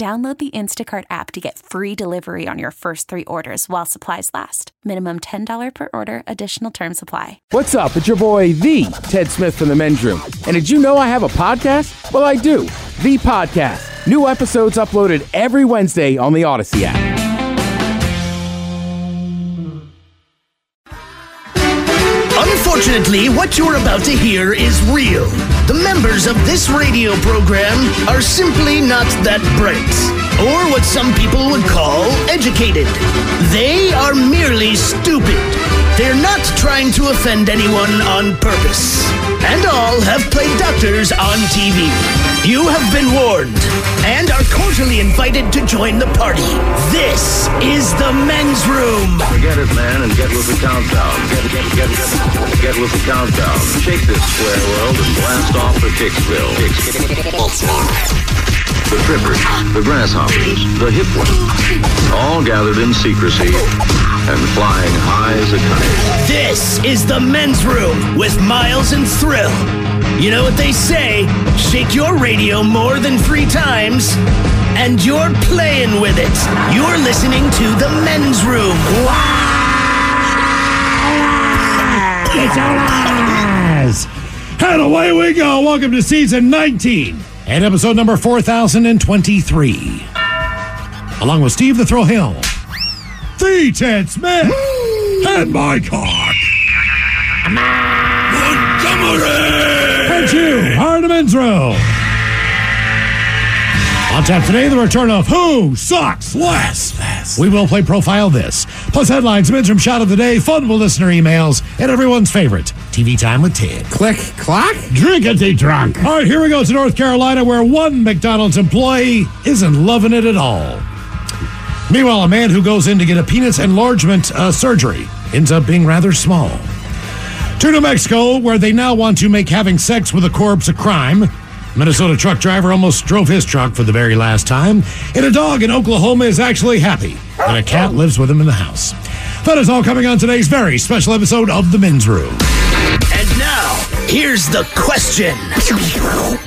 Download the Instacart app to get free delivery on your first three orders while supplies last. Minimum $10 per order, additional term supply. What's up? It's your boy, The Ted Smith from the men's room. And did you know I have a podcast? Well, I do. The Podcast. New episodes uploaded every Wednesday on the Odyssey app. Unfortunately, what you're about to hear is real. The members of this radio program are simply not that bright, or what some people would call educated. They are merely stupid. They're not trying to offend anyone on purpose. And all have played doctors on TV. You have been warned and are cordially invited to join the party. This is the men's room. Forget it, man, and get with the countdown. Get, get, get, get, get with the countdown. Shake this square world and blast off for Kicksville. The trippers, the grasshoppers, the hip ones, all gathered in secrecy and flying high as a kite. This is the men's room with Miles and Thrill. You know what they say shake your radio more than three times, and you're playing with it. You're listening to the men's room. It's ours! And away we go. Welcome to season 19 and episode number 4023. Along with Steve the Thrill Hill, the Ted Smith, and my cock. And you, men's room. On tap today, the return of Who Sucks Less. We will play Profile This, plus headlines, men's room shot of the day, fun with listener emails, and everyone's favorite, TV Time with Ted. Click, clock. Drink Drinkity drunk. All right, here we go to North Carolina, where one McDonald's employee isn't loving it at all. Meanwhile, a man who goes in to get a penis enlargement uh, surgery ends up being rather small. To New Mexico, where they now want to make having sex with a corpse a crime. Minnesota truck driver almost drove his truck for the very last time. And a dog in Oklahoma is actually happy that a cat lives with him in the house. That is all coming on today's very special episode of The Men's Room. And now, here's the question.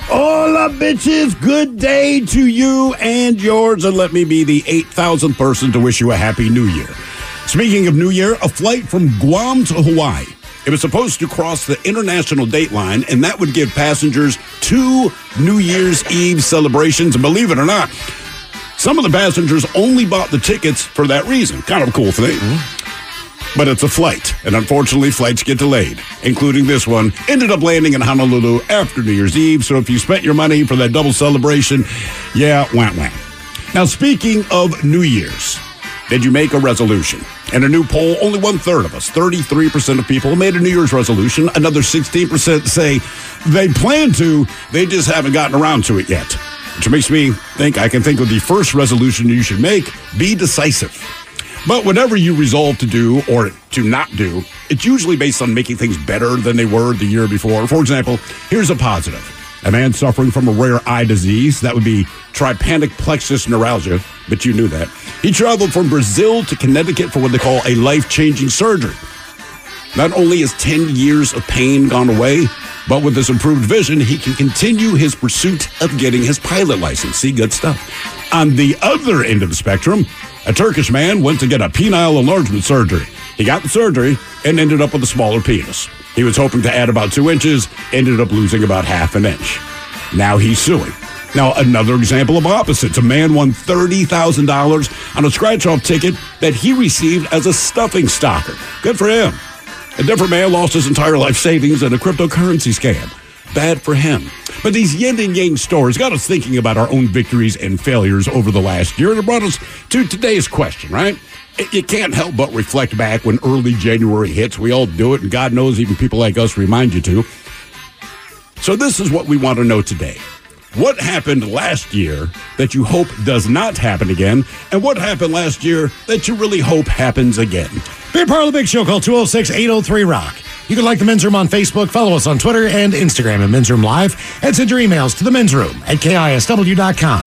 Hola, bitches. Good day to you and yours. And let me be the 8,000th person to wish you a happy new year. Speaking of new year, a flight from Guam to Hawaii. It was supposed to cross the international date line, and that would give passengers two New Year's Eve celebrations. And believe it or not, some of the passengers only bought the tickets for that reason. Kind of a cool thing. Mm-hmm. But it's a flight, and unfortunately, flights get delayed, including this one. Ended up landing in Honolulu after New Year's Eve, so if you spent your money for that double celebration, yeah, wah wah. Now, speaking of New Year's, did you make a resolution? In a new poll, only one third of us, 33% of people, made a New Year's resolution. Another 16% say they plan to, they just haven't gotten around to it yet. Which makes me think I can think of the first resolution you should make be decisive. But whatever you resolve to do or to not do, it's usually based on making things better than they were the year before. For example, here's a positive. A man suffering from a rare eye disease, that would be trypanic plexus neuralgia, but you knew that. He traveled from Brazil to Connecticut for what they call a life changing surgery. Not only is 10 years of pain gone away, but with this improved vision, he can continue his pursuit of getting his pilot license. See, good stuff. On the other end of the spectrum, a Turkish man went to get a penile enlargement surgery. He got the surgery and ended up with a smaller penis. He was hoping to add about two inches, ended up losing about half an inch. Now he's suing. Now, another example of opposites. A man won $30,000 on a scratch off ticket that he received as a stuffing stalker. Good for him. A different man lost his entire life savings in a cryptocurrency scam. Bad for him. But these yin and yang stories got us thinking about our own victories and failures over the last year, and it brought us to today's question, right? You can't help but reflect back when early January hits. We all do it, and God knows even people like us remind you to. So, this is what we want to know today. What happened last year that you hope does not happen again? And what happened last year that you really hope happens again? Be a part of the big show. Call 206 803 Rock. You can like the men's room on Facebook, follow us on Twitter and Instagram at men's room live, and send your emails to the men's room at KISW.com.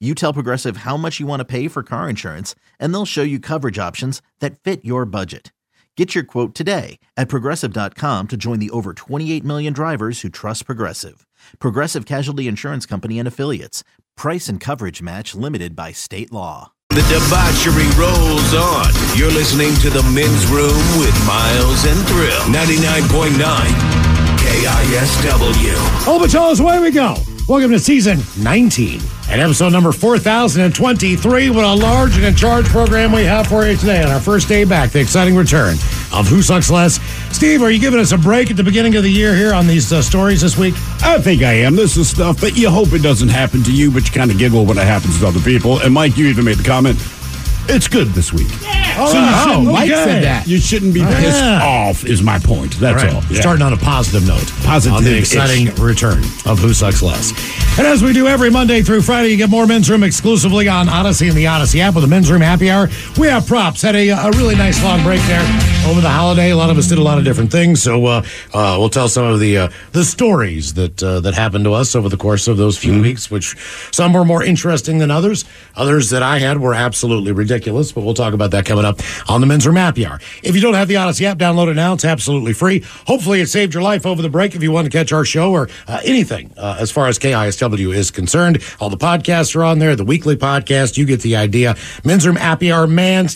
You tell Progressive how much you want to pay for car insurance, and they'll show you coverage options that fit your budget. Get your quote today at progressive.com to join the over 28 million drivers who trust Progressive. Progressive Casualty Insurance Company and Affiliates. Price and coverage match limited by state law. The debauchery rolls on. You're listening to The Men's Room with Miles and Thrill. 99.9 KISW. Oh, but away we go. Welcome to season 19 and episode number 4023. What a large and in charge program we have for you today on our first day back. The exciting return of Who Sucks Less. Steve, are you giving us a break at the beginning of the year here on these uh, stories this week? I think I am. This is stuff that you hope it doesn't happen to you, but you kind of giggle when it happens to other people. And Mike, you even made the comment. It's good this week. Oh, So you wow. shouldn't- Mike Okay. said that. You shouldn't be pissed Yeah. off, is my point. That's All right. all. Yeah. Starting on a positive note. Positive-ish. On the exciting return of Who Sucks Less. And as we do every Monday through Friday, you get more Men's Room exclusively on Odyssey and the Odyssey app with the Men's Room Happy Hour. We have props. Had a, a really nice long break there over the holiday. A lot of us did a lot of different things. So uh, uh, we'll tell some of the uh, the stories that uh, that happened to us over the course of those few Mm-hmm. weeks, which some were more interesting than others. Others that I had were absolutely ridiculous, but we'll talk about that coming up on the Men's Room Happy Hour. If you don't have the Odyssey app, download it now. It's absolutely free. Hopefully, it saved your life over the break if you want to catch our show or uh, anything uh, as far as KISW is concerned. All the podcasts are on there, the weekly podcast. You get the idea. Men's Room Happy Hour. Man,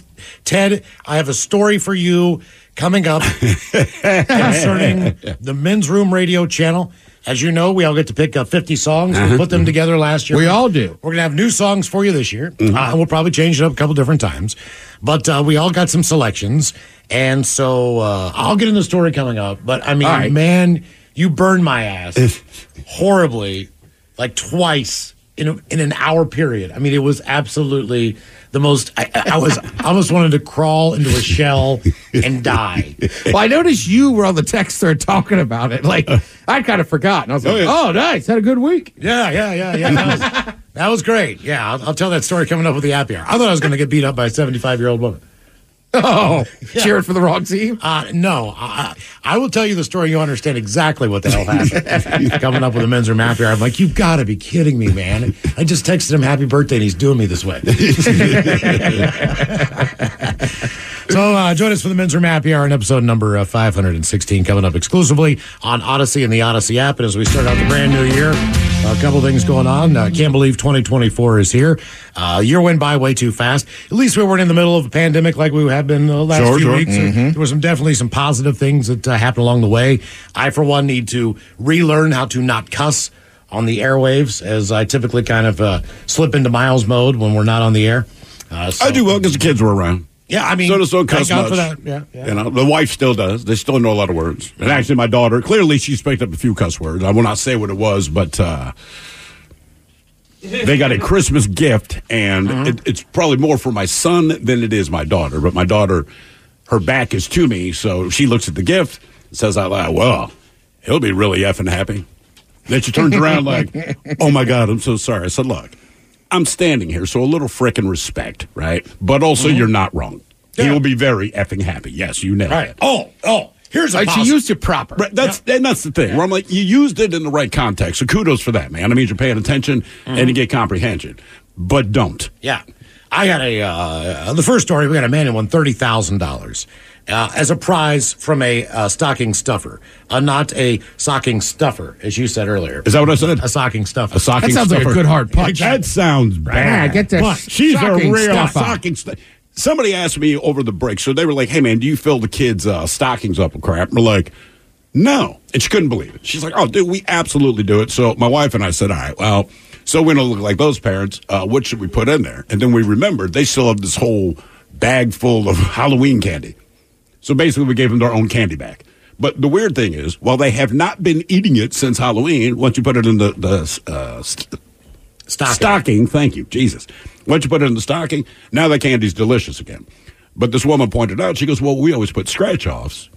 Ted, I have a story for you coming up concerning the Men's Room radio channel. As you know, we all get to pick up 50 songs. We put them together last year. We all do. We're going to have new songs for you this year. Uh, and we'll probably change it up a couple different times. But uh, we all got some selections. And so uh, I'll get in the story coming up. But I mean, right. man, you burned my ass horribly, like twice in, a, in an hour period. I mean, it was absolutely the most. I, I was I almost wanted to crawl into a shell and die. Well, I noticed you were on the text thread talking about it. Like, uh. I kind of forgot. And I was oh, like, oh, nice. Had a good week. Yeah, yeah, yeah, yeah. That was, that was great. Yeah, I'll, I'll tell that story coming up with the happy hour. I thought I was going to get beat up by a 75 year old woman. Oh, cheering for the wrong team? Uh, no, I, I will tell you the story. You understand exactly what the hell happened. Coming up with a men's room happy hour. I'm like, you've got to be kidding me, man. I just texted him happy birthday and he's doing me this way. so uh, join us for the men's room happy hour in episode number uh, 516 coming up exclusively on Odyssey and the Odyssey app. And as we start out the brand new year, A couple things going on. Uh, can't believe 2024 is here. Uh, year went by way too fast. At least we weren't in the middle of a pandemic like we have been the last Sure, few sure. weeks. Mhm. There were some definitely some positive things that uh, happened along the way. I, for one, need to relearn how to not cuss on the airwaves, as I typically kind of uh, slip into Miles mode when we're not on the air. Uh, so- I do well because the kids were around. Yeah, I mean, so does don't cuss much. Yeah, yeah. You know, the wife still does. They still know a lot of words. And actually, my daughter clearly she's picked up a few cuss words. I will not say what it was, but uh, they got a Christmas gift, and Mm-hmm. it, it's probably more for my son than it is my daughter. But my daughter, her back is to me, so she looks at the gift, and says out loud, "Well, he'll be really effing happy." Then she turns around like, "Oh my God, I'm so sorry." I said, "Look." I'm standing here, so a little frickin' respect, right? But also, you're not wrong. He will be very effing happy. Yes, you nailed Right. it. Oh, oh, here's a Like she used it proper. Right, that's and that's the thing. Where I'm like, you used it in the right context. So kudos for that, man. That means you're paying attention and you get comprehension. But don't. Yeah. I got a, uh, the first story, we got a man who won $30,000 uh, as a prize from a uh, stocking stuffer, uh, not a stocking stuffer, as you said earlier. Is that what I said? A stocking stuffer. A stocking That sounds like a good hard punch. That sounds bad. Yeah, get the But she's a real stuffer. stocking stuffer. Somebody asked me over the break, so they were like, "Hey, man, do you fill the kids' uh, stockings up with crap?" And we're like, "No," and she couldn't believe it. She's like, "Oh, dude, we absolutely do it." So my wife and I said, "All right, well, so we don't look like those parents. Uh, what should we put in there?" And then we remembered they still have this whole bag full of Halloween candy. So basically, we gave them their own candy back. But the weird thing is, while they have not been eating it since Halloween, once you put it in the, the uh, st- Stocking. stocking, thank you, Jesus. Once you put it in the stocking, now the candy's delicious again. But this woman pointed out, she goes, Well, we always put scratch offs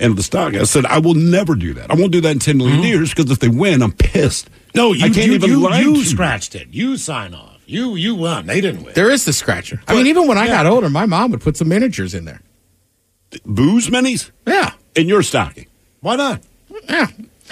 in the stocking. I said, I will never do that. I won't do that in 10 million years because if they win, I'm pissed. No, you, I can't you, even you, lie you to scratched it. You sign off. You you won. They didn't win. There is the scratcher. I mean, even when I got older, my mom would put some miniatures in there. Booze minis Yeah. in your stocking. Why not? Yeah.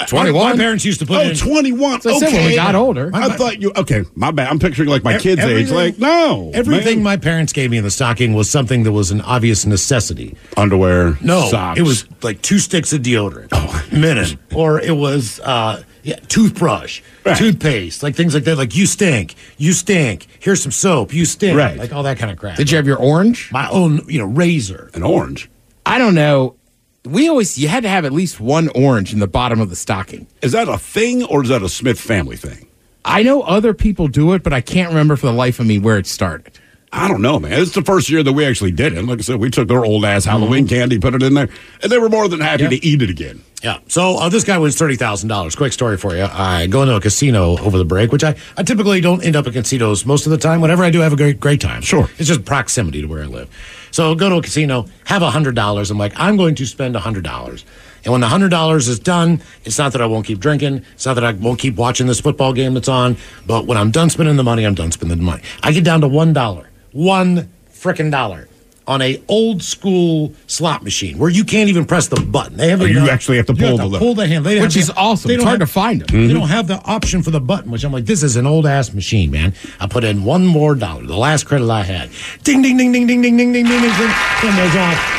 21. My, parents used to put Oh, in 21. So I said okay. when we got older. I thought you, okay, my bad. I'm picturing like my Ev- kids' age. Like, no. Everything man. my parents gave me in the stocking was something that was an obvious necessity. underwear, No, socks. it was like two sticks of deodorant, Oh. minute, or it was uh, yeah, toothbrush, Right. toothpaste, like things like that. Like you stink, you stink. Here's some soap, you stink, Right. like all that kind of crap. Did you have your orange? my own, you know, razor? an orange. I don't know. We always, you had to have at least one orange in the bottom of the stocking. Is that a thing or is that a Smith family thing? I know other people do it, but I can't remember for the life of me where it started. I don't know, man. It's the first year that we actually did it. Like I said, we took their old ass Mm-hmm. Halloween candy, put it in there, and they were more than happy to eat it again. Yeah. So uh, this guy wins thirty thousand dollars. Quick story for you. I go into a casino over the break, which I, I typically don't end up at casinos most of the time. Whenever I do, I have a great great time. Sure. It's just proximity to where I live. So go to a casino, have a hundred dollars. I'm like, I'm going to spend a hundred dollars. And when the hundred dollars is done, it's not that I won't keep drinking. It's not that I won't keep watching this football game that's on. But when I'm done spending the money, I'm done spending the money. I get down to one dollar, one frickin' dollar on a old school slot machine where you can't even press the button. They have Oh, a- you actually have to pull the pull the hand, they Which is the- awesome. they It's hard have- to find 'em. They Mm-hmm. don't have the option for the button, which I'm like, this is an old ass machine, man. I put in one more dollar, the last credit I had. Ding, ding, ding, ding, ding, ding, ding, ding, ding, ding, ding. Ten goes off.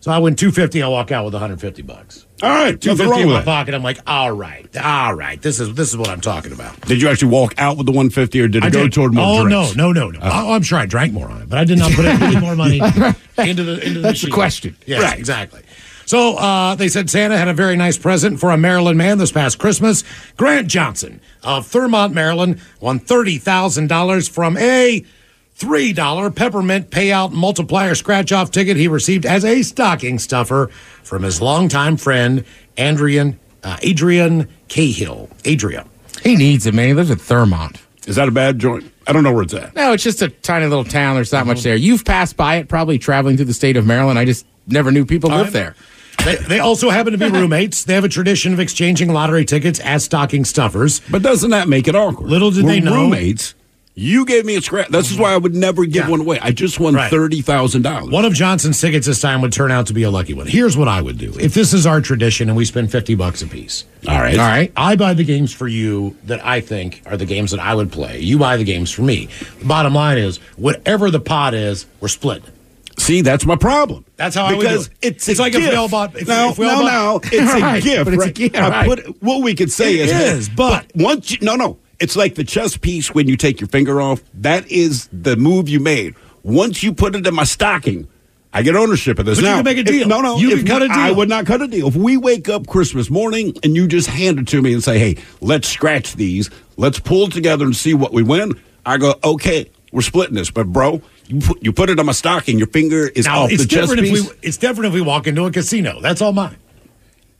So I win 250, I walk out with 150 bucks. All right, nothing 250 in my pocket. I'm like, all right, all right. This is this is what I'm talking about. Did you actually walk out with the 150 or did it I go did. toward more Oh drinks? no, no, no, no! Oh, I'm sure I drank more on it, but I did not put any more money into the into the That's the question. Yes, Right. exactly. So uh, they said Santa had a very nice present for a Maryland man this past Christmas. Grant Johnson of Thurmont, Maryland, won thirty thousand dollars from a three dollar peppermint payout multiplier scratch off ticket he received as a stocking stuffer from his longtime friend Adrian uh, Adrian Cahill. Adrian. He needs it, man. There's a Thurmont. Is that a bad joint? I don't know where it's at. No, it's just a tiny little town. There's not much there. You've passed by it, probably traveling through the state of Maryland. I just never knew people I lived know. there. They, they also happen to be roommates. They have a tradition of exchanging lottery tickets as stocking stuffers. But doesn't that make it awkward? Little did We're they know- roommates. You gave me a scratch. This is why I would never give Yeah. one away. I just won Right. thirty thousand dollars. One of Johnson's tickets this time would turn out to be a lucky one. Here's what I would do. If this is our tradition and we spend 50 bucks a piece. All right. All right. I buy the games for you that I think are the games that I would play. You buy the games for me. The bottom line is, whatever the pot is, we're splitting. See, that's my problem. That's how I because it. it's It's a like if we all bought- if- no, if we all no, bought- no, it's a Right, gift. but it's a right? gift, I right. put- what we could say It is, is, but- once you, no, no, it's like the chess piece when you take your finger off. That is the move you made. Once you put it in my stocking. I get ownership of this But you can make a If- deal. no, no, You can cut a we- I would not cut a deal. If we wake up Christmas morning and you just hand it to me and say, "Hey, let's scratch these. Let's pull together and see what we win." I go, "Okay, we're splitting this." But bro, you put, you put it on my stocking. Your finger is Now off it's the chess different if piece. we it's different if we walk into a casino. That's all mine.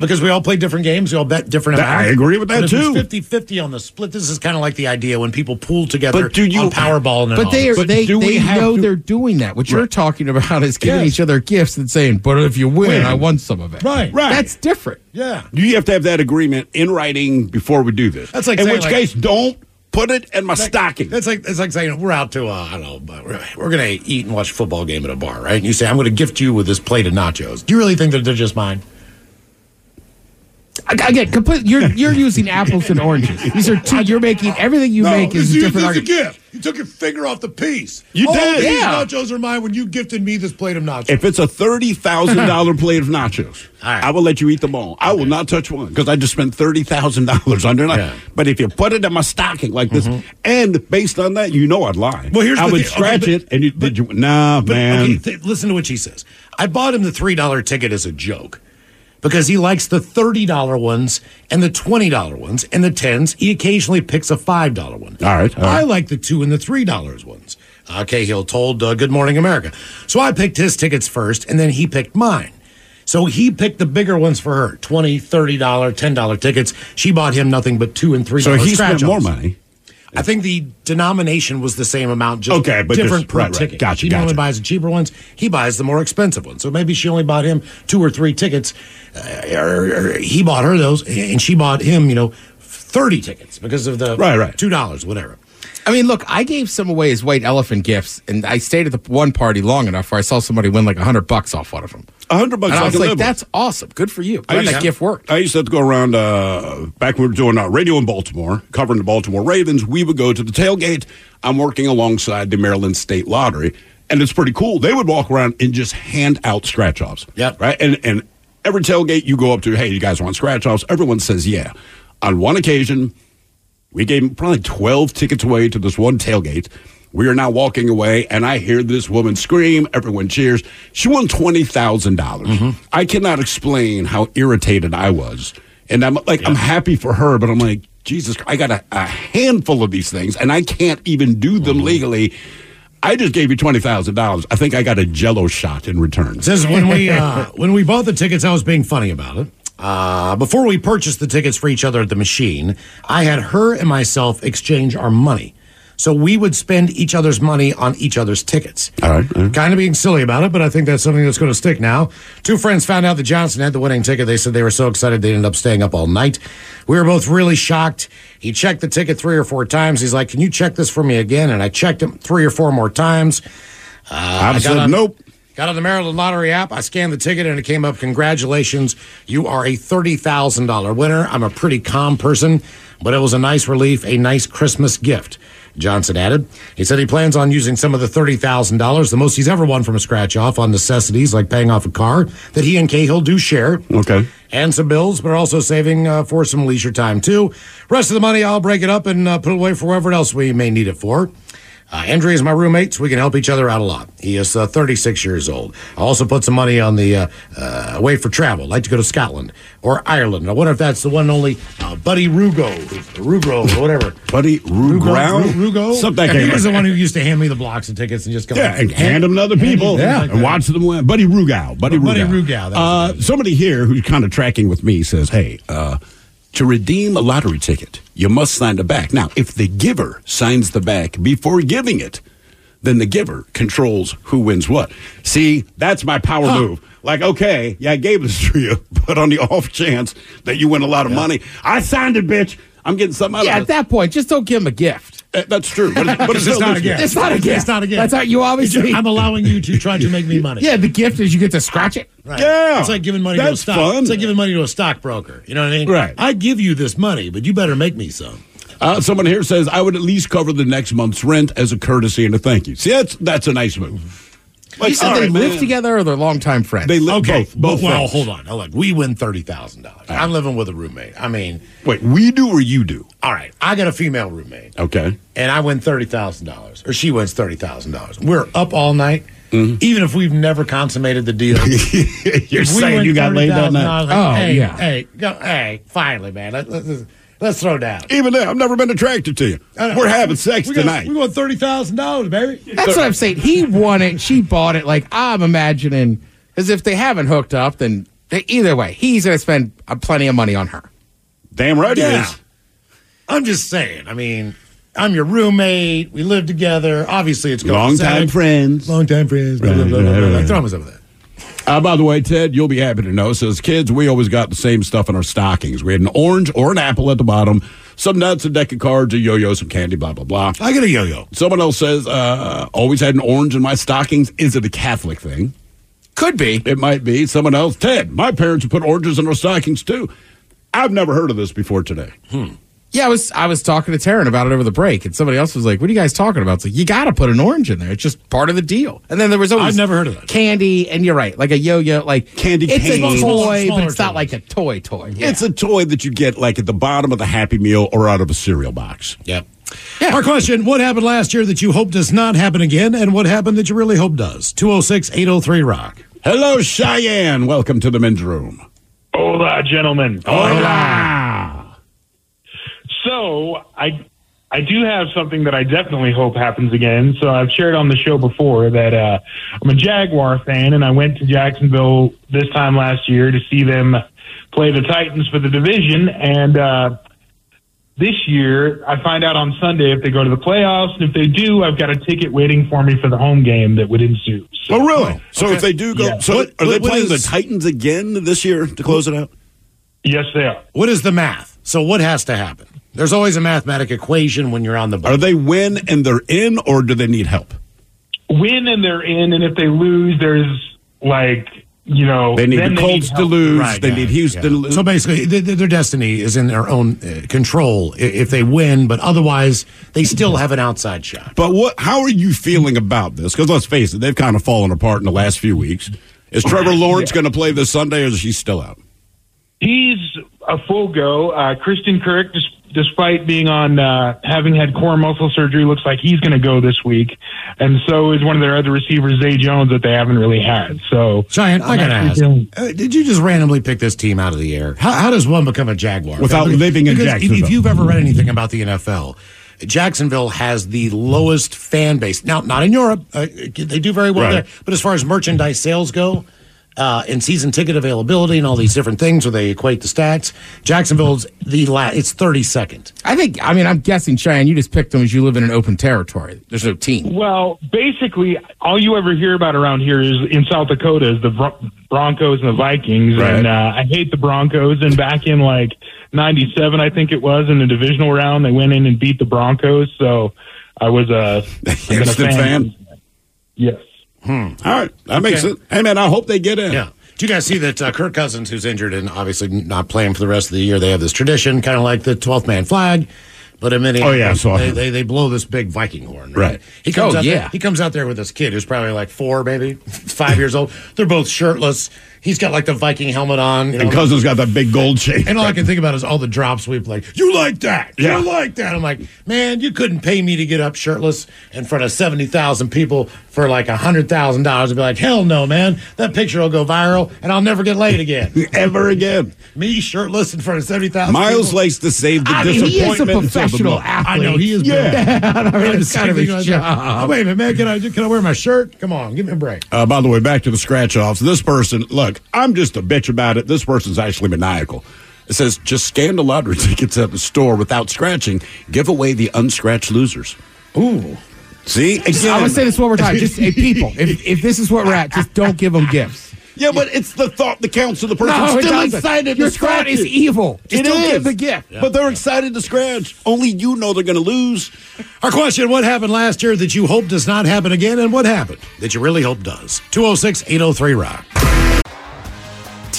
Because we all play different games, we all bet different That- amounts. I agree with that, But if too. It's 50-50 on the split. This is kind of like the idea when people pool together But do you- on Powerball and But they are, But they do we they know to- they're doing that. What you're Right. talking about is giving Yes. each other gifts and saying, "But if you win, Win. I won some of it." Right. Right. That's different. Yeah. You have to have that agreement in writing before we do this. That's like in which like- case, don't put it in my stocking. That's like it's like saying we're out to uh, I don't know, but we're, we're gonna eat and watch a football game at a bar, right? And you say I'm gonna gift you with this plate of nachos. Do you really think that they're just mine? I- Again, complete. You're you're using apples and oranges. These are two. You're making everything you No, make is a different argument. gift. You took your finger off the piece. You All did. These Yeah. nachos are mine when you gifted me this plate of nachos. if it's a thirty thousand dollar plate of nachos, All right. I will let you eat them all. I will not touch one because I just spent thirty thousand dollars on it. Yeah. Mm-hmm. But if you put it in my stocking like this, and based on that, you know I'd lie. Well, here's I would thing. Okay, scratch but- it, and you, did you? Nah, But, man. okay, th- listen to what she says. I bought him the three dollar ticket as a joke because he likes the thirty dollar ones and the twenty dollar ones and the tens. He occasionally picks a five dollar one. All right, all right. I like the two and the three dollars ones. Uh, Cahill told uh, Good Morning America. So I picked his tickets first, and then he picked mine. So he picked the bigger ones for her, $20, $30, $10 tickets. She bought him nothing but two and three so he spent more money. I think the denomination was the same amount, just Okay, but different just- per right, right. ticket. Gotcha, she normally gotcha. buys the cheaper ones. He buys the more expensive ones. So maybe she only bought him two or three tickets, uh, or, or he bought her those, and she bought him, you know, thirty tickets because of the Right, right. two dollars, whatever. I mean, look, I gave some away as white elephant gifts, and I stayed at the one party long enough where I saw somebody win like a hundred bucks off one of them. A hundred bucks. And I I was can like, live with. "That's awesome. Good for you. I Glad used that to- gift worked." I used to have to go around uh, back when we were doing uh, radio in Baltimore, covering the Baltimore Ravens. We would go to the tailgate. I'm working alongside the Maryland State Lottery, and it's pretty cool. They would walk around and just hand out scratch offs. Yep. Right. And and every tailgate you go up to, hey, you guys want scratch offs? Everyone says yeah. On one occasion, we gave probably 12 tickets away to this one tailgate. We are now walking away, and I hear this woman scream. Everyone cheers. She won twenty dollars. I cannot explain how irritated I was, and I'm like, I'm happy for her, but I'm like, Jesus, I got a, a handful of these things, and I can't even do them legally. I just gave you twenty thousand dollars. I think I got a Jello shot in return. Says when we uh, when we bought the tickets, I was being funny about it. Uh, before we purchased the tickets for each other at the machine, I had her and myself exchange our money. So we would spend each other's money on each other's tickets. All right, all right. Kind of being silly about it, but I think that's something that's going to stick now. Two friends found out that Johnson had the winning ticket. They said they were so excited they ended up staying up all night. We were both really shocked. He checked the ticket three or four times. He's like, Can you check this for me again? And I checked him three or four more times. Uh, I, I said on- nope. Got on the Maryland Lottery app. I scanned the ticket and it came up. Congratulations. You are a $30,000 winner. I'm a pretty calm person, but it was a nice relief, a nice Christmas gift. Johnson added. He said he plans on using some of the $30,000, the most he's ever won from a scratch off, on necessities like paying off a car that he and Cahill do share. Okay. And some bills, but also saving uh, for some leisure time too. Rest of the money, I'll break it up and uh, put it away for whatever else we may need it for. Uh, Andre is my roommate, so we can help each other out a lot. He is uh, 36 years old. I also put some money on the uh, uh, away for travel. like to go to Scotland or Ireland. I wonder if that's the one only uh, Buddy Rugo, Rugo, or whatever. Buddy Rugrau? Rugo. Something that He was the one who used to hand me the blocks and tickets and just go. Yeah, and hand them to other people. Yeah. and watch them win. Buddy Rugow. Buddy Buddy. Rugow, that was Uh, somebody here who's kind of tracking with me says, hey, uh, to redeem a lottery ticket, you must sign the back. Now, if the giver signs the back before giving it, then the giver controls who wins what. See, that's my power move. Like, okay, yeah, I gave this to you, but on the off chance that you win a lot of money, I signed it, bitch. I'm getting something out Yeah, of it. Yeah, at that point, just don't give him a gift. Uh, That's true. But, it's- but it's, It's still not a gift. It's not a gift. It's not a gift. That's how you obviously. I'm allowing you to try to make me money. yeah, the gift is you get to scratch it. Right. Yeah. It's like giving money to a That's stock. fun. It's like giving money to a stockbroker. You know what I mean? Right. I give you this money, but you better make me some. Uh, someone here says I would at least cover the next month's rent as a courtesy and a thank you. See, that's that's a nice move. You said they right, live man. together or they're longtime friends? They live Okay, both. both well, hold on. Look, we win thirty thousand dollars. I'm living with a roommate. I mean, Wait, we do or you do? all right, I got a female roommate, Okay. and I win thirty thousand dollars, or she wins thirty thousand dollars. We're up all night, Mm-hmm. even if we've never consummated the deal. You're saying you got laid that night. $30,000, like, Oh, hey, yeah. Hey, go, hey, finally, man. Let, let, let's, let's throw down. Even then, I've never been attracted to you. We're having sex we got, tonight. We want thirty thousand dollars, baby. That's what I'm saying. He won it. She bought it. Like I'm imagining, as if they haven't hooked up, then they, either way, he's going to spend uh, plenty of money on her. Damn right he is. I'm just saying. I mean, I'm your roommate. We live together. Obviously, it's going Long time friends. Long time friends. Blah, blah, blah, blah, blah. Like, throw me some of that. Uh, by the way, Ted, you'll be happy to know. So as kids, we always got the same stuff in our stockings. We had an orange or an apple at the bottom, some nuts, a deck of cards, a yo-yo, some candy, blah blah blah. I get a yo-yo. Someone else says, uh, always had an orange in my stockings. Is it a Catholic thing? Could be. It might be. Someone else, Ted, my parents put oranges in our stockings too. I've never heard of this before today. Yeah, I was I was talking to Taryn about it over the break, and somebody else was like, "What are you guys talking about?" It's like you got to put an orange in there. It's just part of the deal. And then there was always I've never heard of that. candy, and you're right, like a yo-yo, like Candy It's cane. a toy, Smaller- but it's smaller not like a toy toy. It's a toy that you get like at the bottom of the Happy Meal or out of a cereal box. Yep. Our question What happened last year that you hope does not happen again, and what happened that you really hope does? 206 803 Rock. Hello, Cheyenne. Welcome to the men's room. Hola, gentlemen. Hola. So I I do have something that I definitely hope happens again. So I've shared on the show before that uh, I'm a Jaguar fan, and I went to Jacksonville this time last year to see them play the Titans for the division. And uh, this year, I find out on Sunday if they go to the playoffs, and if they do, I've got a ticket waiting for me for the home game that would ensue. So, Oh, really? So if they do go, Yeah. so What- are they what- what playing is- the Titans again this year to close it out? yes, they are. What is the math? So what has to happen? There's always a mathematic equation when you're on the boat. Are they win and they're in, or do they need help? Win and they're in, and if they lose, there's like you know They need the Colts need to lose. Right, they yeah, need Houston yeah. to lose. So basically, th- th- their destiny is in their own uh, control if they win, but otherwise, they still have an outside shot. But what? How are you feeling about this? Because let's face it, they've kind of fallen apart in the last few weeks. Is Trevor Lawrence going to play this Sunday, or is he still out? He's a full go. Uh, Christian Kirk, dis- despite being on uh, having had core muscle surgery, looks like he's going to go this week, and so is one of their other receivers, Zay Jones, that they haven't really had. So Giant, I gotta ask: feeling- uh, Did you just randomly pick this team out of the air? How, how does one become a Jaguar Without Because living in if- Jacksonville. If you've ever read anything about the NFL, Jacksonville has the lowest fan base. Now, not in Europe; uh, they do very well Right. there. But as far as merchandise sales go, uh, and season ticket availability, and all these different things, where they equate the stats, Jacksonville's the last, it's thirty second. I think. I mean, I'm guessing Cheyenne. You just picked them as you live in an open territory. There's no team. Well, basically, all you ever hear about around here is in South Dakota is the Bron- Broncos and the Vikings, Right. and uh, I hate the Broncos. And back in like '97, I think it was in the divisional round, they went in and beat the Broncos. So I was a, I've a Instant fan. Yes. All right, that makes it. Hey man, I hope they get in. Yeah. Do you guys see that uh, Kirk Cousins, who's injured and obviously not playing for the rest of the year, they have this tradition, kind of like the 12th man flag. But in many, Oh, yeah, saw they, they they blow this big Viking horn. Right. He comes Oh, out yeah. there, he comes out there with this kid who's probably like four, maybe five years old. They're both shirtless. He's got like the Viking helmet on. You know, And Cousins got that big gold chain. and all I can think about is all the drops we've like, you like that? Yeah. You like that? I'm like, man, you couldn't pay me to get up shirtless in front of 70,000 people for like a $100,000. I'd be like, hell no, man. That picture will go viral and I'll never get laid again. Ever again. me shirtless in front of 70,000 Miles people. likes to save the I mean, he is a disappointment. until the professional athlete. I know he is. Yeah. bad. I mean, it's Same kind of thing his like job. Oh, wait a minute, man. Can I, can I wear my shirt? Come on, give me a break. Uh, by the way, back to the scratch offs. This person, look, I'm just a bitch about it. This person's actually maniacal. It says just scan the lottery tickets at the store without scratching. Give away the unscratched losers. Ooh. See, I'm gonna say this one more time. Just hey, people, if, if this is what we're at, just don't give them gifts. yeah, but it's the thought that counts to the person No, it still doesn't. excited Your to scratch is it. evil. Just It don't is. give the gift. But they're excited to scratch. Only you know they're going to lose. Our question What happened last year that you hope does not happen again? And what happened that you really hope does? 206 803 Rock.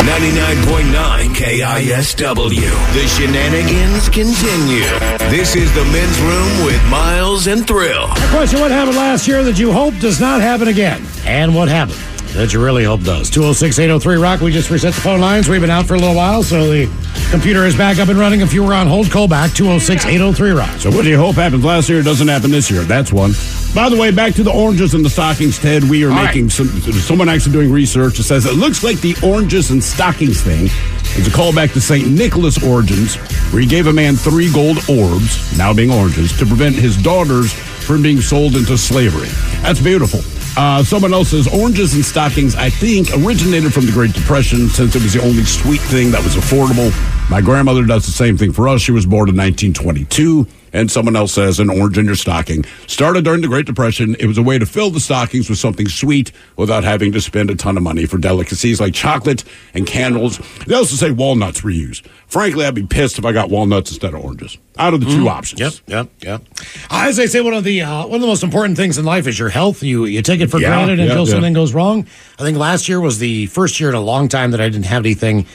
99.9 KISW. The shenanigans continue. This is the men's room with Miles and Thrill. The question What happened last year that you hope does not happen again? And what happened that you really hope does? 206 803 Rock. We just reset the phone lines. We've been out for a little while, so the computer is back up and running. If you were on hold, call back 206 803 Rock. So, what do you hope happens last year doesn't happen this year? That's one. By the way, back to the oranges and the stockings, Ted. We are All making right. some. Someone actually doing research that says it looks like the oranges and stockings thing is a callback to St. Nicholas origins, where he gave a man three gold orbs, now being oranges, to prevent his daughters from being sold into slavery. That's beautiful. Uh, someone else says oranges and stockings, I think, originated from the Great Depression since it was the only sweet thing that was affordable. My grandmother does the same thing for us. She was born in 1922. And someone else says an orange in your stocking. Started during the Great Depression. It was a way to fill the stockings with something sweet without having to spend a ton of money for delicacies like chocolate and candles. They also say walnuts were used. Frankly, I'd be pissed if I got walnuts instead of oranges. Out of the two Mm. options. Yep, yep, yep. Uh, As they say, one of the uh, one of the most important things in life is your health. You you take it for Yeah, granted yeah, until yeah. something goes wrong. I think last year was the first year in a long time that I didn't have anything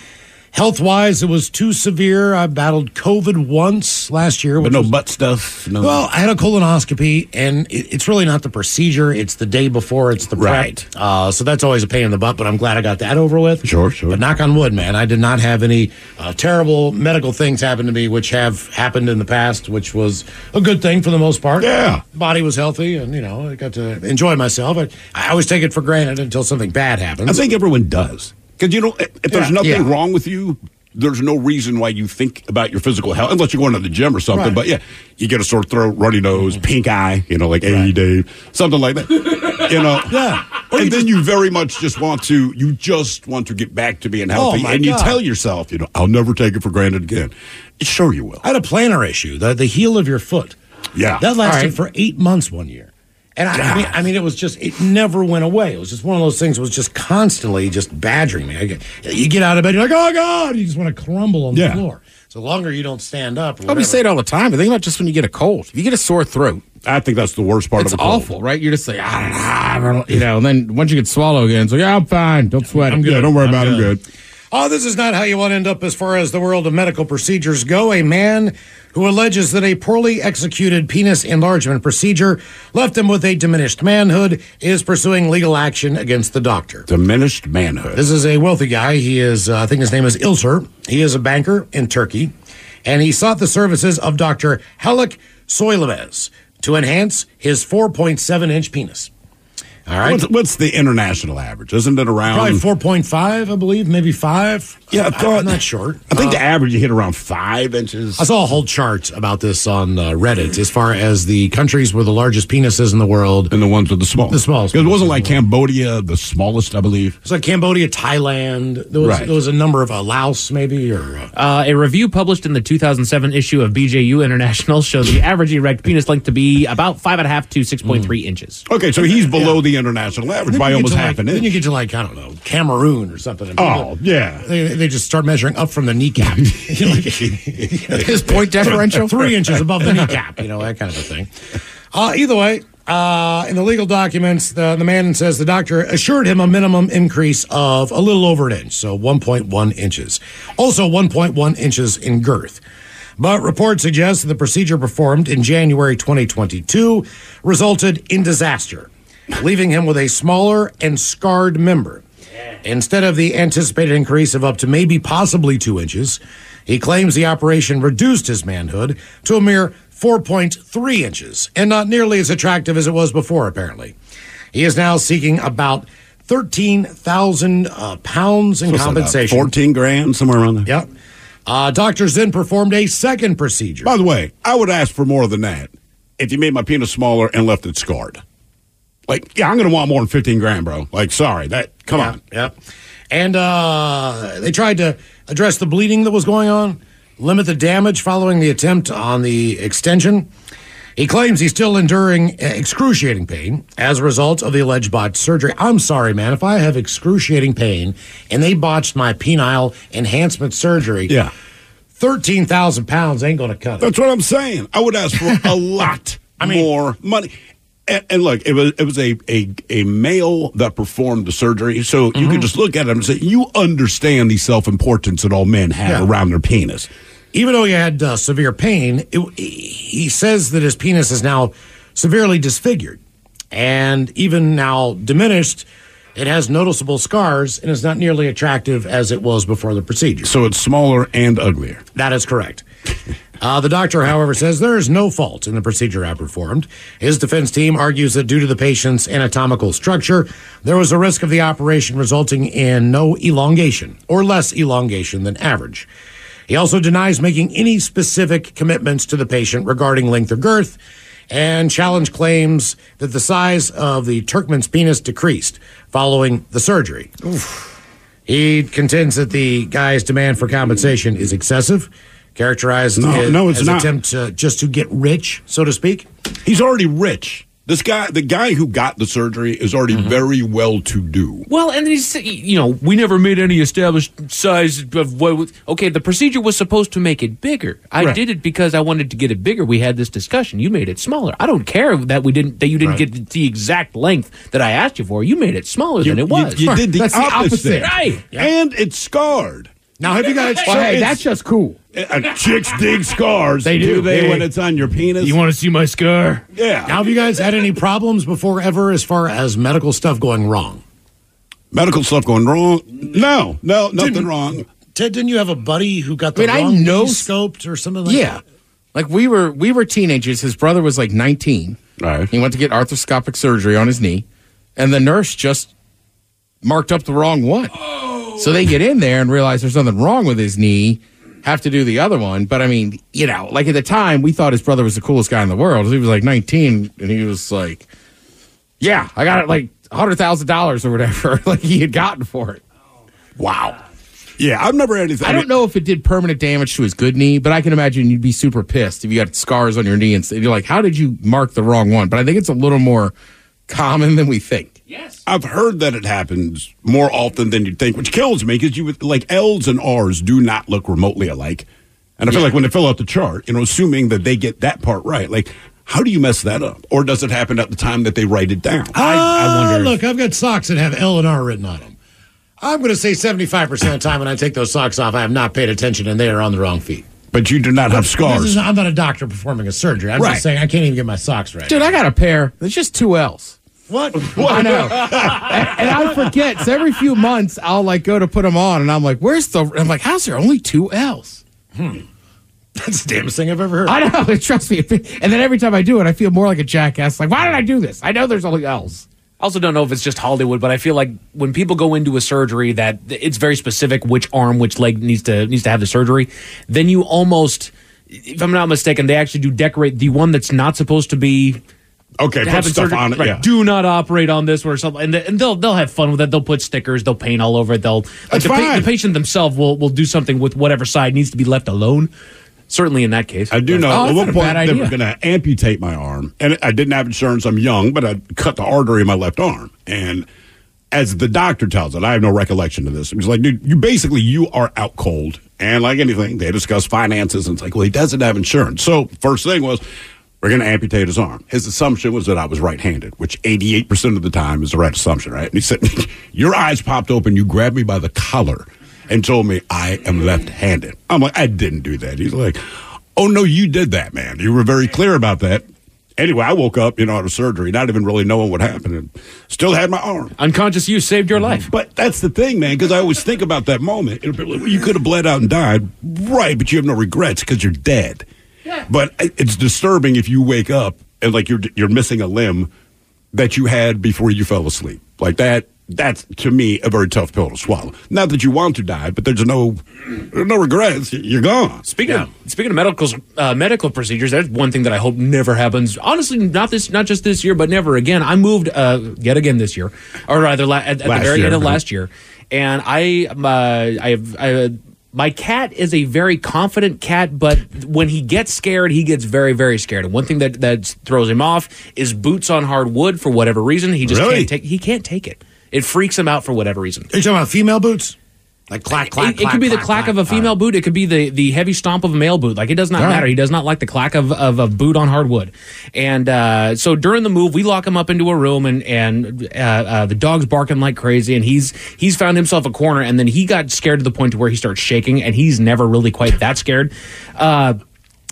health wise. It was too severe. I battled COVID once last year, But no was- butt stuff. No. Well, I had a colonoscopy, and it, it's really not the procedure; it's the day before. It's the prep. Right. Uh, so that's always a pain in the butt. But I'm glad I got that over with. Sure, sure. But knock on wood, man, I did not have any uh, terrible medical things happen to me, which have happened in the past, which was a good thing for the most part. Yeah. body was healthy, and you know, I got to enjoy myself. I, I always take it for granted until something bad happens. I think everyone does. Because, you know, if there's Yeah, nothing yeah. wrong with you, there's no reason why you think about your physical health, unless you're going to the gym or something. Right. But yeah, you get a sore throat, runny nose, mm-hmm. pink eye, you know, like A.E. Dave, something like that. you know? Yeah. and then you very much just want to, you just want to get back to being oh healthy. Oh, and you God. tell yourself, you know, I'll never take it for granted again. Sure, you will. I had a plantar issue, the the heel of your foot. Yeah. That lasted right. for eight months one year. And I, I mean, I mean, it was just, it never went away. It was just one of those things that was just constantly just badgering me. I get, you get out of bed, you're like, oh God, you just want to crumble on the floor. So longer you don't stand up, or Well, we say it all the time, but think about just when you get a cold. If you get a sore throat, I think that's the worst part it's of a cold. awful, right? You're just like, ah, I don't know, you know, and then once you get swallow again, it's like, yeah, I'm fine. Don't sweat. I'm good. Yeah, don't worry I'm about it. I'm good. Oh, this is not how you want to end up as far as the world of medical procedures go. A man who alleges that a poorly executed penis enlargement procedure left him with a diminished manhood is pursuing legal action against the doctor. Diminished manhood. This is a wealthy guy. He is, uh, I think his name is Ilser. He is a banker in Turkey, and he sought the services of Dr. Haluk Soylemez to enhance his 4.7 inch penis. All right. What's, what's the international average? Isn't it around? Probably 4.5, I believe, maybe 5. Yeah, I thought- I'm not sure. I think Uh, the average you hit around five inches. I saw a whole chart about this on uh, Reddit as far as the countries with the largest penises in the world. and the ones with the smallest. The smallest Because it wasn't like penises. Cambodia, the smallest, I believe. It's like Cambodia, Thailand. There was, Right. there was a number of uh, Laos, maybe, or uh, Uh, a review published in the 2007 issue of BJU International showed the average erect penis length to be about five and a half to 6.3 inches. Okay, so he's below the international average by almost half like, an inch. Then you get to like I don't know Cameroon or something. and Oh, yeah. They, they just start measuring up from the kneecap. You know, like- His point differential? three inches above the kneecap. You know that kind of a thing. Uh, either way, Uh, in the legal documents, the, the man says the doctor assured him a minimum increase of a little over an inch, so 1.1 inches. Also, 1.1 inches in girth. But reports suggest that the procedure performed in January 2022 resulted in disaster, leaving him with a smaller and scarred member. Instead of the anticipated increase of up to maybe possibly two inches, he claims the operation reduced his manhood to a mere 4.3 inches and not nearly as attractive as it was before, apparently. He is now seeking about 13,000 uh, pounds in So compensation. 14 grand, somewhere around there. Yep. Uh, doctors then performed a second procedure. By the way, I would ask for more than that if you made my penis smaller and left it scarred. Like, yeah, I'm going to want more than 15 grand, bro. Like, sorry, that, come Yeah, on. Yep. And uh, they tried to address the bleeding that was going on, limit the damage following the attempt on the extension. He claims he's still enduring excruciating pain as a result of the alleged botched surgery. I'm sorry, man. If I have excruciating pain and they botched my penile enhancement surgery, Yeah. 13,000 pounds ain't going to cut it. That's what I'm saying. I would ask for a lot I mean, more money. And, and look, it was it was a, a a male that performed the surgery, so you Mm-hmm. could just look at him and say, "You understand the self importance that all men have Yeah. around their penis." even though he had uh, severe pain, it, he says that his penis is now severely disfigured and even now diminished. It has noticeable scars and is not nearly attractive as it was before the procedure. So it's smaller and uglier. That is correct. Uh, the doctor, however, says there is no fault in the procedure I performed. His defense team argues that due to the patient's anatomical structure, there was a risk of the operation resulting in no elongation or less elongation than average. He also denies making any specific commitments to the patient regarding length or girth and challenge claims that the size of the Turkman's penis decreased following the surgery. He contends that the guy's demand for compensation is excessive, characterized No, as, no, it's as not. attempt uh, just to get rich, so to speak. He's already rich. This guy, the guy who got the surgery, is already Mm-hmm. very well to do. Well, and he's, you know, we never made any established size of what. was- Okay, the procedure was supposed to make it bigger. I Right. did it because I wanted to get it bigger. We had this discussion. You made it smaller. I don't care that we didn't that you didn't Right. get the exact length that I asked you for. You made it smaller You, than it was. you- you did the That's opposite, right? And it's scarred. Now, have you guys? Well, hey, that's just cool. Uh, chicks dig scars. They do. they Hey. when it's on your penis? You want to see my scar? yeah. Now, have you guys had any problems before ever as far as medical stuff going wrong? Medical stuff going wrong? No, no, nothing Didn't- wrong. Ted, didn't you have a buddy who got the I mean, I know- scoped or something like Yeah. that? Yeah. Like we were we were teenagers. His brother was like 19. Right. He went to get arthroscopic surgery on his knee, and the nurse just marked up the wrong one. So they get in there and realize there's nothing wrong with his knee, have to do the other one. But I mean, you know, like at the time, we thought his brother was the coolest guy in the world. He was like 19, and he was like, "Yeah, I got it like hundred thousand dollars or whatever, like he had gotten for it." Wow. Yeah, I've never had anything. I don't know if it did permanent damage to his good knee, but I can imagine you'd be super pissed if you got scars on your knee and you're like, "How did you mark the wrong one?" But I think it's a little more common than we think. Yes. I've heard that it happens more often than you'd think, which kills me because you would like L's and R's do not look remotely alike. And I feel like when they fill out the chart, you know, assuming that they get that part right, like how do you mess that up? Or does it happen at the time that they write it down? I, I wonder. if- Ah, Look, I've got socks that have L and R written on them. I'm going to say 75% of the time when I take those socks off, I have not paid attention and they are on the wrong feet. But you do not have scars. is- I'm not a doctor performing a surgery. I'm Right. just saying I can't even get my socks right. Dude, I got a pair. It's just two L's. What? I know, and, and I forget. So every few months, I'll like go to put them on, and I'm like, "Where's the?" I'm like, "How's there only two L's?" Hmm. That's the damnest thing I've ever heard. I know. Trust me. And then every time I do it, I feel more like a jackass. Like, why did I do this? I know there's only L's. I also don't know if it's just Hollywood, but I feel like when people go into a surgery that it's very specific which arm, which leg needs to needs to have the surgery, then you almost, if I'm not mistaken, they actually do decorate the one that's not supposed to be. Okay, put stuff surgery- on it. right, yeah. Do not operate on this or something, and, and they'll they'll have fun with it. They'll put stickers, they'll paint all over it. They'll like the, pa- the patient themselves will will do something with whatever side needs to be left alone. Certainly, in that case, I do know Oh, at one point they were going to amputate my arm, and I didn't have insurance. I'm young, but I cut the artery in my left arm, and as the doctor tells it, I have no recollection of this. Was like, dude, you basically you are out cold, and like anything, they discuss finances, and it's like, well, he doesn't have insurance. So first thing was, We're going to amputate his arm. His assumption was that I was right-handed, which 88% of the time is the right assumption, right? And he said, "Your eyes popped open. You grabbed me by the collar and told me I am left-handed." I'm like, "I didn't do that." He's like, "Oh no, you did that, man. You were very clear about that." Anyway, I woke up, you know, out of surgery, not even really knowing what happened, and still had my arm. Unconscious use saved your life. But that's the thing, man, because I always think about that moment. Be you could have bled out and died, right? But you have no regrets because you're dead. But it's disturbing if you wake up and like you're you're missing a limb that you had before you fell asleep. Like that. That's to me a very tough pill to swallow. Not that you want to die, but there's no there's no regrets. You're gone. Speaking of speaking of medical uh, medical procedures, that's one thing that I hope never happens. Honestly, not this, not just this year, but never again. I moved uh, yet again this year, or rather, la- at, at the very year, end of right. last year, and I, uh, I have. I, my cat is a very confident cat, but when he gets scared, he gets very, very scared. And one thing that, that throws him off is boots on hard wood for whatever reason. He just Really? can't take. He can't take it. It freaks him out for whatever reason. Are you talking about female boots? Like clack, clack, it, it could be the clack of a female boot. It could be the, the heavy stomp of a male boot. Like it does not All right. matter. He does not like the clack of, of a boot on hardwood. And uh, so during the move, we lock him up into a room, and and uh, uh, the dog's barking like crazy, and he's he's found himself a corner, and then he got scared to the point to where he starts shaking, and he's never really quite that scared.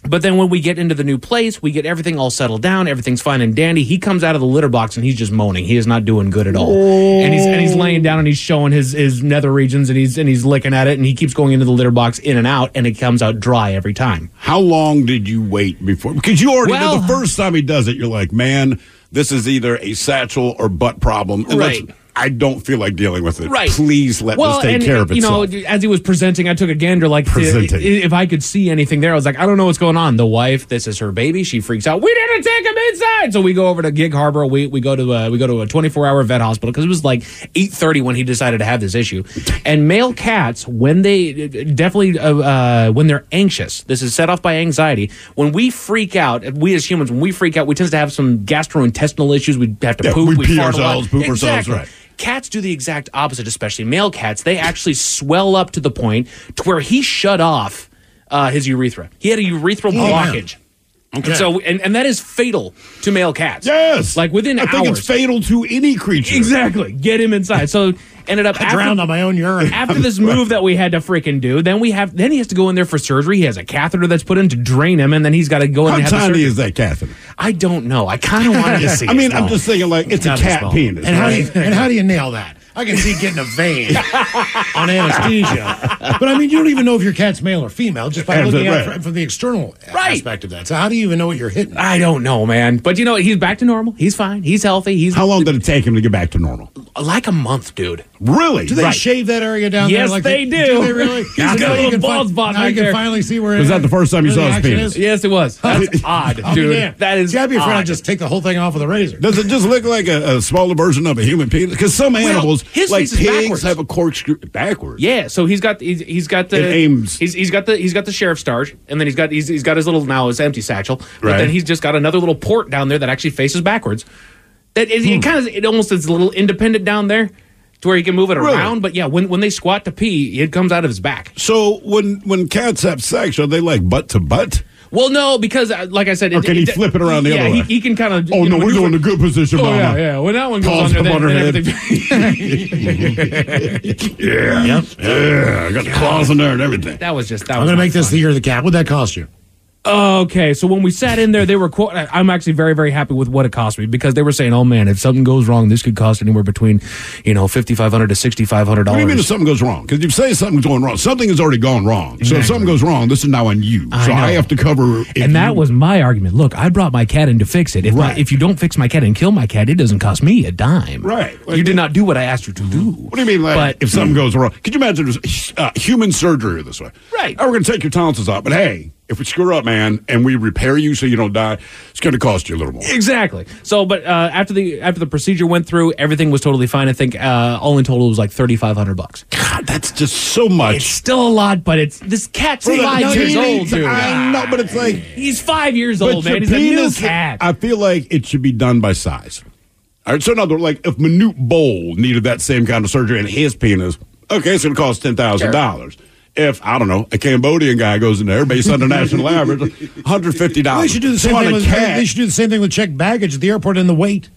But then when we get into the new place, we get everything all settled down. Everything's fine and dandy. He comes out of the litter box and he's just moaning. He is not doing good at all. And he's and he's laying down and he's showing his his nether regions and he's and he's licking at it and he keeps going into the litter box in and out and it comes out dry every time. How long did you wait before? Because you already Well- the first time he does it, you're like, man, this is either a satchel or butt problem. And Right. I don't feel like dealing with it. Right. Please let well, this take and, care of it. you know, as he was presenting, I took a gander like Presenting. if I could see anything there. I was like, I don't know what's going on. The wife, this is her baby. She freaks out. We didn't take him inside, so we go over to Gig Harbor. We we go to a, we go to a 24 hour vet hospital because it was like 8:30 when he decided to have this issue. And male cats, when they definitely uh, uh, when they're anxious, this is set off by anxiety. When we freak out, we as humans, when we freak out, we tend to have some gastrointestinal issues. We have to Yeah, poop. we pee a lot. ourselves, poop ourselves, right. Cats do the exact opposite, especially male cats. They actually swell up to the point to where he shut off uh, his urethra. He had a urethral Oh, blockage. And so, and, and that is fatal to male cats. Yes, like within I hours. think it's fatal to any creature. Exactly. Get him inside. So ended up I after, drowned on my own urine. after this move that we had to freaking do. Then we have then he has to go in there for surgery. He has a catheter that's put in to drain him, and then he's got to go in How and have the tiny surgery. is that catheter? I don't know. I kind of wanted to see. I mean, it I'm small. just thinking like it's a cat penis. And how, do you, and how do you nail that? I can see getting a vein on anesthesia. But I mean, you don't even know if your cat's male or female just by That's looking it, at right. it from, from the external Right. aspect of that. So how do you even know what you're hitting? I don't know, man. But you know, what? he's back to normal. He's fine. He's healthy. He's How long did it take him to get back to normal? like a month, dude. Really? Do they Right. shave that area down there? Yes, Like they do. Do they really? He's got a Now you little can bald fi- spot now right you can finally see where. Was that the first time you saw the his penis? is? Yes, it was. That's odd, I'll be dude. damned. That is. You gotta be afraid odd. I'd just take the whole thing off with a razor. Does it just look like a, a smaller version of a human penis? Because some animals, his like face is pigs, backwards. have a corkscrew backwards. Yeah, so he's got he's, he's got the It aims- He's, he's got the he's got the sheriff's charge, and then he's got he's, he's got his little now his empty satchel, but Right. then he's just got another little port down there that actually faces backwards. That it, Hmm. it kind of it almost is a little independent down there to where he can move it Really? around. But yeah, when when they squat to pee, it comes out of his back. So when when cats have sex, are they like butt to butt? Well, no, because uh, like I said, Or can he flip it around the yeah, other he, way? he can kind of. Oh no, we're doing a good position, Oh mama. yeah, yeah. When that one goes Paws on there, up then, then everything. Yeah, Yep. yeah. I got the claws in there and everything. that was just that. I'm was going to not make this the year of the cat. What'd that cost you? Okay, so when we sat in there, they were. Quote, I'm actually very, very happy with what it cost me because they were saying, "Oh man, if something goes wrong, this could cost anywhere between, you know, fifty five hundred to sixty five hundred dollars." What do you mean if something goes wrong? Because you say something's going wrong, something has already gone wrong. So if something goes wrong, this is now on you. I so I have to cover. And that you- was my argument. Look, I brought my cat in to fix it. If Right. if you don't fix my cat and kill my cat, it doesn't cost me a dime. Right. you did not do what I asked you to do. What do you mean, like, But- if something goes wrong? Could you imagine uh, human surgery this way? Right. Oh, we're going to take your tonsils out, but hey, if we screw up, man, and we repair you so you don't die, it's going to cost you a little more. Exactly. So, but uh, after the after the procedure went through, everything was totally fine. I think uh, all in total it was like thirty five hundred bucks. God, that's just so much. It's still a lot, but it's this cat's For the five years old, dude. I know, but it's like He's five years old, man. He's a new penis- cat. I feel like it should be done by size. All right, so in other words, like if Manute Bol needed that same kind of surgery in his penis, okay, it's going to cost ten thousand dollars. If I don't know a Cambodian guy goes in there based on the national average, hundred fifty dollars. They should do the same thing. With, they should do the same thing with checked baggage at the airport and the weight.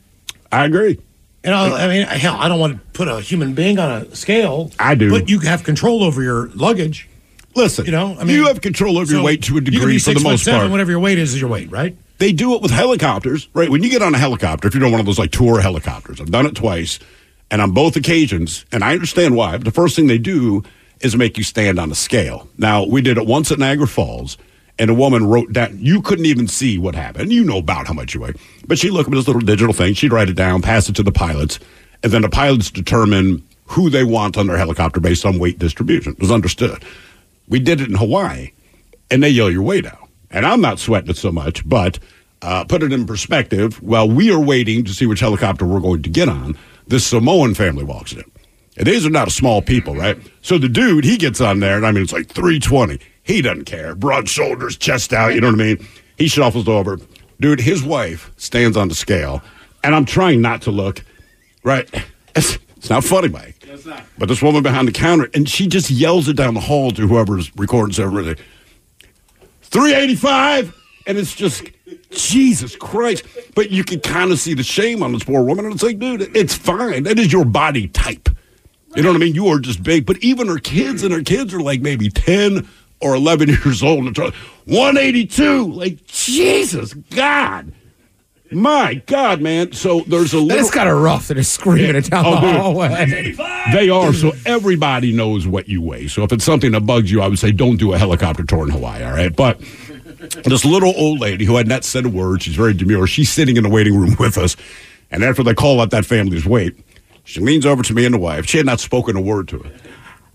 I agree. You know, I mean, hell, I don't want to put a human being on a scale. I do. but you have control over your luggage. Listen, You know, I mean, you have control over your weight to a degree for the most seven, part. Whatever your weight is, is your weight, right? They do it with helicopters, right? When you get on a helicopter, if you're on one of those like tour helicopters, I've done it twice, and on both occasions, and I understand why. But the first thing they do is make you stand on a scale. Now we did it once at Niagara Falls, and a woman wrote down. You couldn't even see what happened. You know about how much you weigh, but she looked at this little digital thing. She'd write it down, pass it to the pilots, and then the pilots determine who they want on their helicopter based on weight distribution. It was understood. We did it in Hawaii, and they yell your weight out. And I'm not sweating it so much, but uh, put it in perspective. While we are waiting to see which helicopter we're going to get on, this Samoan family walks in. And these are not small people, right? So the dude, he gets on there, and I mean, it's like 320. He doesn't care. Broad shoulders, chest out, you know what I mean? He shuffles over. Dude, his wife stands on the scale, and I'm trying not to look, right? It's, it's not funny, Mike. But this woman behind the counter, and she just yells it down the hall to whoever's recording everything. 385 and it's just jesus christ but you can kind of see the shame on this poor woman and it's like dude it's fine that is your body type you know what i mean you are just big but even her kids and her kids are like maybe 10 or 11 years old and try- 182 like jesus god my god man so there's a little That's kind of rough that it's screaming it down Oh, the hallway. they are. So everybody knows what you weigh. So if it's something that bugs you, I would say don't do a helicopter tour in Hawaii. All right. But this little old lady who had not said a word, she's very demure. She's sitting in the waiting room with us. And after they call out that family's weight, she leans over to me and the wife. She had not spoken a word to her.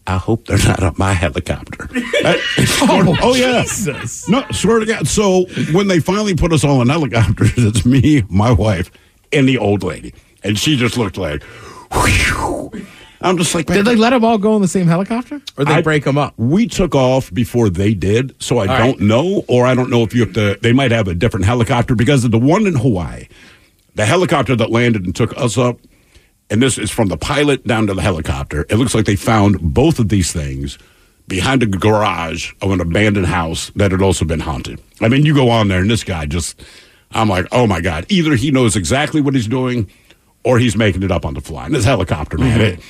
I hope they're not on my helicopter. oh, oh, yeah. Jesus. No, swear to God. So when they finally put us all in helicopters, it's me, my wife, and the old lady. And she just looked like, whew. I'm just like, Did they let them all go in the same helicopter, or they I- break them up? We took off before they did, so I All don't know, or I don't know if you have to. They might have a different helicopter because of the one in Hawaii, the helicopter that landed and took us up, and this is from the pilot down to the helicopter. It looks like they found both of these things behind a garage of an abandoned house that had also been haunted. I mean, you go on there, and this guy just, I'm like, oh my god! Either he knows exactly what he's doing, or he's making it up on the fly. And this helicopter, man. Mm-hmm. it-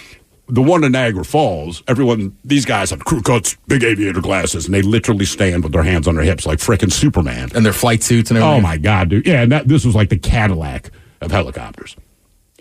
the one in Niagara Falls, everyone, these guys have crew cuts, big aviator glasses, and they literally stand with their hands on their hips like frickin' Superman. And their flight suits and everything. Oh my God, dude. Yeah, and that, this was like the Cadillac of helicopters.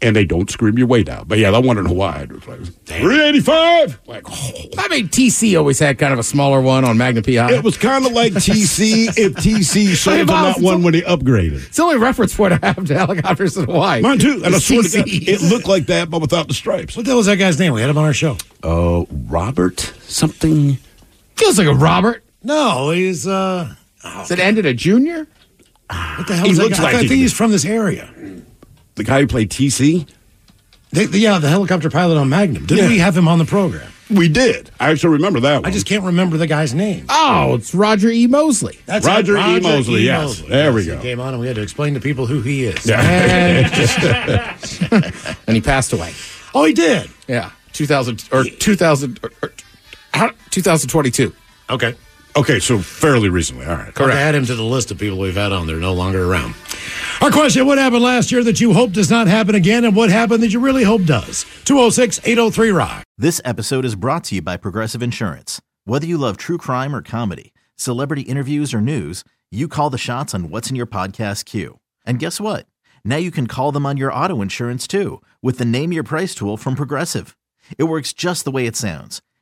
And they don't scream your weight out. But yeah, that one in Hawaii, it was like 385. Like, oh. I mean, TC always had kind of a smaller one on Magnum PI. It was kind of like TC if TC sold them that one when they upgraded. It's the only reference point I have to helicopters in Hawaii. Mine too. And I It's swear to God, it looked like that, but without the stripes. What the hell was that guy's name? We had him on our show. Oh, Robert something. Feels like a Robert. No, he's uh. Is it ended a junior? What the hell He is that looks guy? like I think he's from this area. The guy who played TC? The, the- yeah, the helicopter pilot on Magnum. Didn't Yeah. we have him on the program? We did. I actually remember that one. I just can't remember the guy's name. Oh, it's Roger E. Mosley. That's Roger it, E. Mosley, yes. Mosley. There we go. He came on and we had to explain to people who he is. And, and he passed away. Oh, he did. Yeah, 2000 or 2000 or, or, 2022. Okay. Okay, so fairly recently. All right. Correct. Add him to the list of people we've had on. They're no longer around. Our question What happened last year that you hope does not happen again, and what happened that you really hope does? 206 803 Rock. This episode is brought to you by Progressive Insurance. Whether you love true crime or comedy, celebrity interviews or news, you call the shots on what's in your podcast queue. And guess what? Now you can call them on your auto insurance too with the Name Your Price tool from Progressive. It works just the way it sounds.